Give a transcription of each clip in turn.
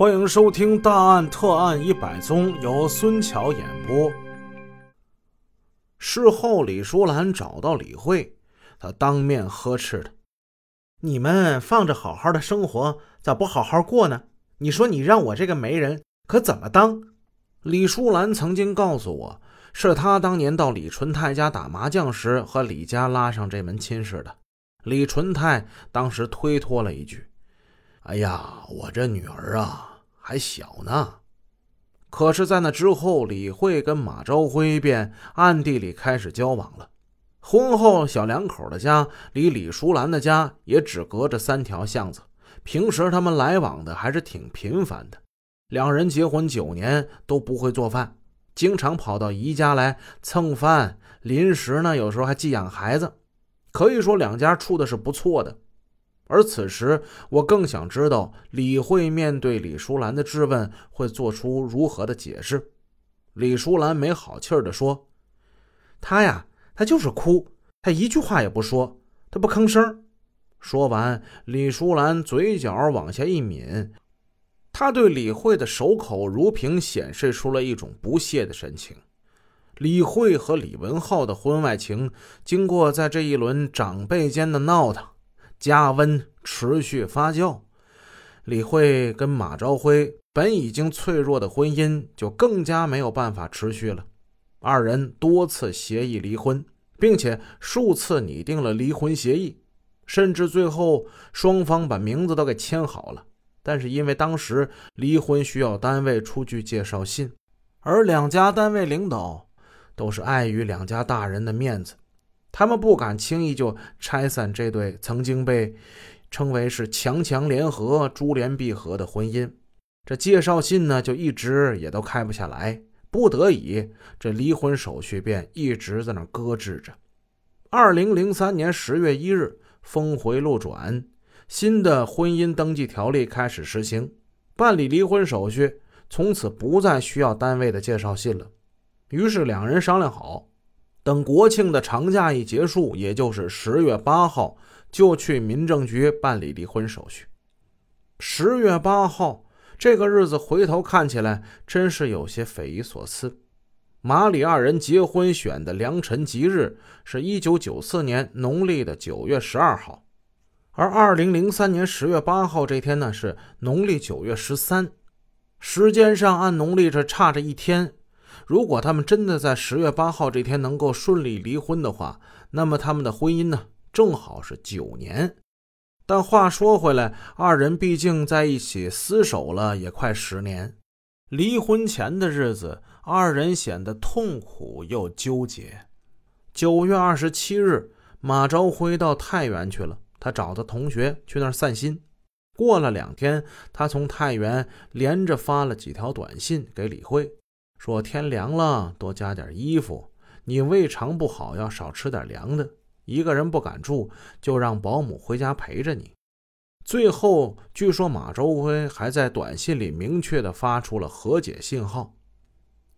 欢迎收听《大案特案一百宗》，由孙桥演播。事后，李淑兰找到李慧，她当面呵斥他：“你们放着好好的生活，咋不好好过呢？你说你让我这个媒人可怎么当？”李淑兰曾经告诉我，是她当年到李纯泰家打麻将时，和李家拉上这门亲事的。李纯泰当时推脱了一句：“哎呀，我这女儿啊。”还小呢，可是，在那之后，李慧跟马朝辉便暗地里开始交往了。婚后，小两口的家离李淑兰的家也只隔着三条巷子，平时他们来往的还是挺频繁的。两人结婚九年都不会做饭，经常跑到姨家来蹭饭，临时呢，有时候还寄养孩子，可以说两家处的是不错的。而此时，我更想知道李慧面对李淑兰的质问会做出如何的解释。李淑兰没好气儿地说：“他呀，他就是哭，他一句话也不说，他不吭声。”说完，李淑兰嘴角往下一抿，他对李慧的守口如瓶显示出了一种不屑的神情。李慧和李文浩的婚外情，经过在这一轮长辈间的闹腾。加温持续发酵，李慧跟马朝辉本已经脆弱的婚姻就更加没有办法持续了。二人多次协议离婚，并且数次拟定了离婚协议，甚至最后双方把名字都给签好了。但是因为当时离婚需要单位出具介绍信，而两家单位领导都是碍于两家大人的面子。他们不敢轻易就拆散这对曾经被称为是强强联合、珠联璧合的婚姻，这介绍信呢就一直也都开不下来，不得已，这离婚手续便一直在那搁置着。二零零三年十月一日，峰回路转，新的婚姻登记条例开始实行，办理离婚手续从此不再需要单位的介绍信了。于是两人商量好。等国庆的长假一结束，也就是十月八号，就去民政局办理离婚手续。十月八号这个日子，回头看起来真是有些匪夷所思。马里二人结婚选的良辰吉日是一九九四年农历的九月十二号，而二零零三年十月八号这天呢是农历九月十三，时间上按农历这差着一天。如果他们真的在十月八号这天能够顺利离婚的话，那么他们的婚姻呢，正好是九年。但话说回来，二人毕竟在一起厮守了也快十年，离婚前的日子，二人显得痛苦又纠结。九月二十七日，马朝辉到太原去了，他找他同学去那儿散心。过了两天，他从太原连着发了几条短信给李慧。说天凉了，多加点衣服。你胃肠不好，要少吃点凉的。一个人不敢住，就让保姆回家陪着你。最后，据说马周辉还在短信里明确的发出了和解信号。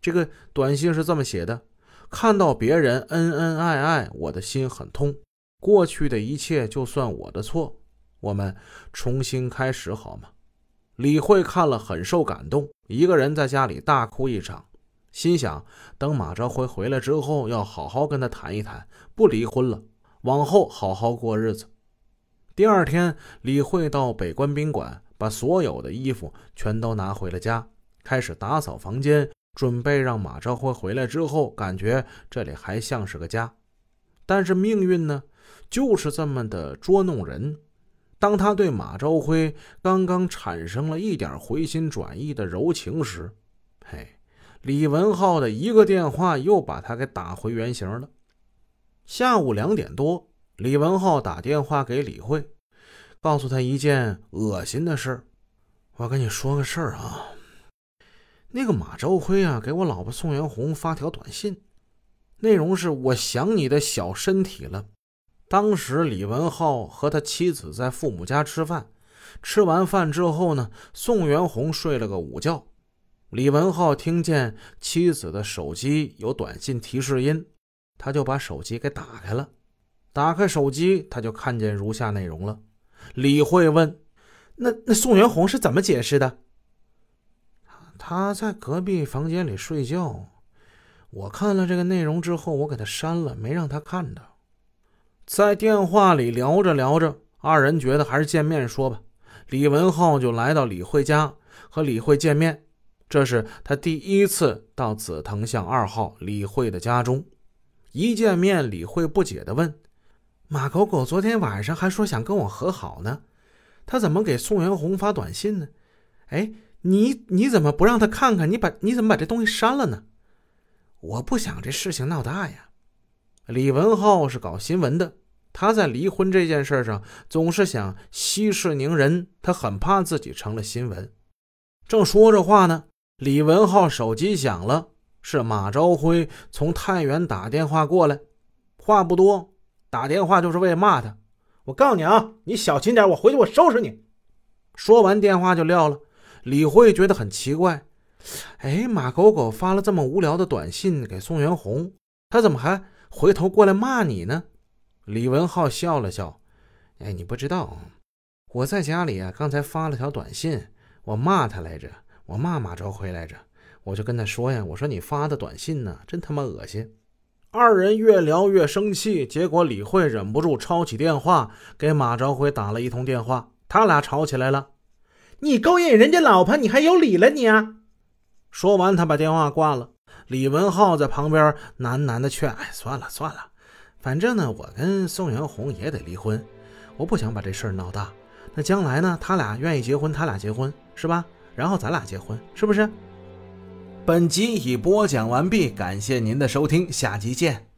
这个短信是这么写的：看到别人恩恩爱爱，我的心很痛。过去的一切就算我的错，我们重新开始好吗？李慧看了很受感动，一个人在家里大哭一场。心想，等马朝辉回来之后，要好好跟他谈一谈，不离婚了，往后好好过日子。第二天，李慧到北关宾馆，把所有的衣服全都拿回了家，开始打扫房间，准备让马朝辉回来之后，感觉这里还像是个家。但是命运呢，就是这么的捉弄人。当他对马朝辉刚刚产生了一点回心转意的柔情时，嘿。李文浩的一个电话又把他给打回原形了。下午两点多，李文浩打电话给李慧，告诉他一件恶心的事我跟你说个事儿啊，那个马朝辉啊，给我老婆宋元红发条短信，内容是我想你的小身体了。当时李文浩和他妻子在父母家吃饭，吃完饭之后呢，宋元红睡了个午觉。李文浩听见妻子的手机有短信提示音，他就把手机给打开了。打开手机，他就看见如下内容了。李慧问：“那那宋元红是怎么解释的？”他在隔壁房间里睡觉。我看了这个内容之后，我给他删了，没让他看到。在电话里聊着聊着，二人觉得还是见面说吧。李文浩就来到李慧家和李慧见面，这是他第一次到紫藤巷二号李慧的家中。一见面，李慧不解地问：“马狗狗昨天晚上还说想跟我和好呢，他怎么给宋元红发短信呢？哎，你你怎么不让他看看？你把你怎么把这东西删了呢？我不想这事情闹大呀。”李文浩是搞新闻的，他在离婚这件事上总是想息事宁人，他很怕自己成了新闻。正说着话呢，李文浩手机响了。是马朝辉从太原打电话过来，话不多，打电话就是为了骂他。我告诉你啊，你小心点，我回去我收拾你。说完电话就撂了。李慧觉得很奇怪，哎，马狗狗发了这么无聊的短信给宋元红，他怎么还回头过来骂你呢？李文浩笑了笑，哎，你不知道，我在家里啊，刚才发了条短信，我骂他来着，我骂马朝辉来着。我就跟他说呀，我说你发的短信呢，真他妈恶心。二人越聊越生气，结果李慧忍不住抄起电话给马朝辉打了一通电话，他俩吵起来了。你勾引人家老婆，你还有理了你啊？说完，他把电话挂了。李文浩在旁边喃喃的劝：“哎，算了算了，反正呢，我跟宋元红也得离婚，我不想把这事儿闹大。那将来呢，他俩愿意结婚，他俩结婚是吧？然后咱俩结婚，是不是？”本集已播讲完毕，感谢您的收听，下集见。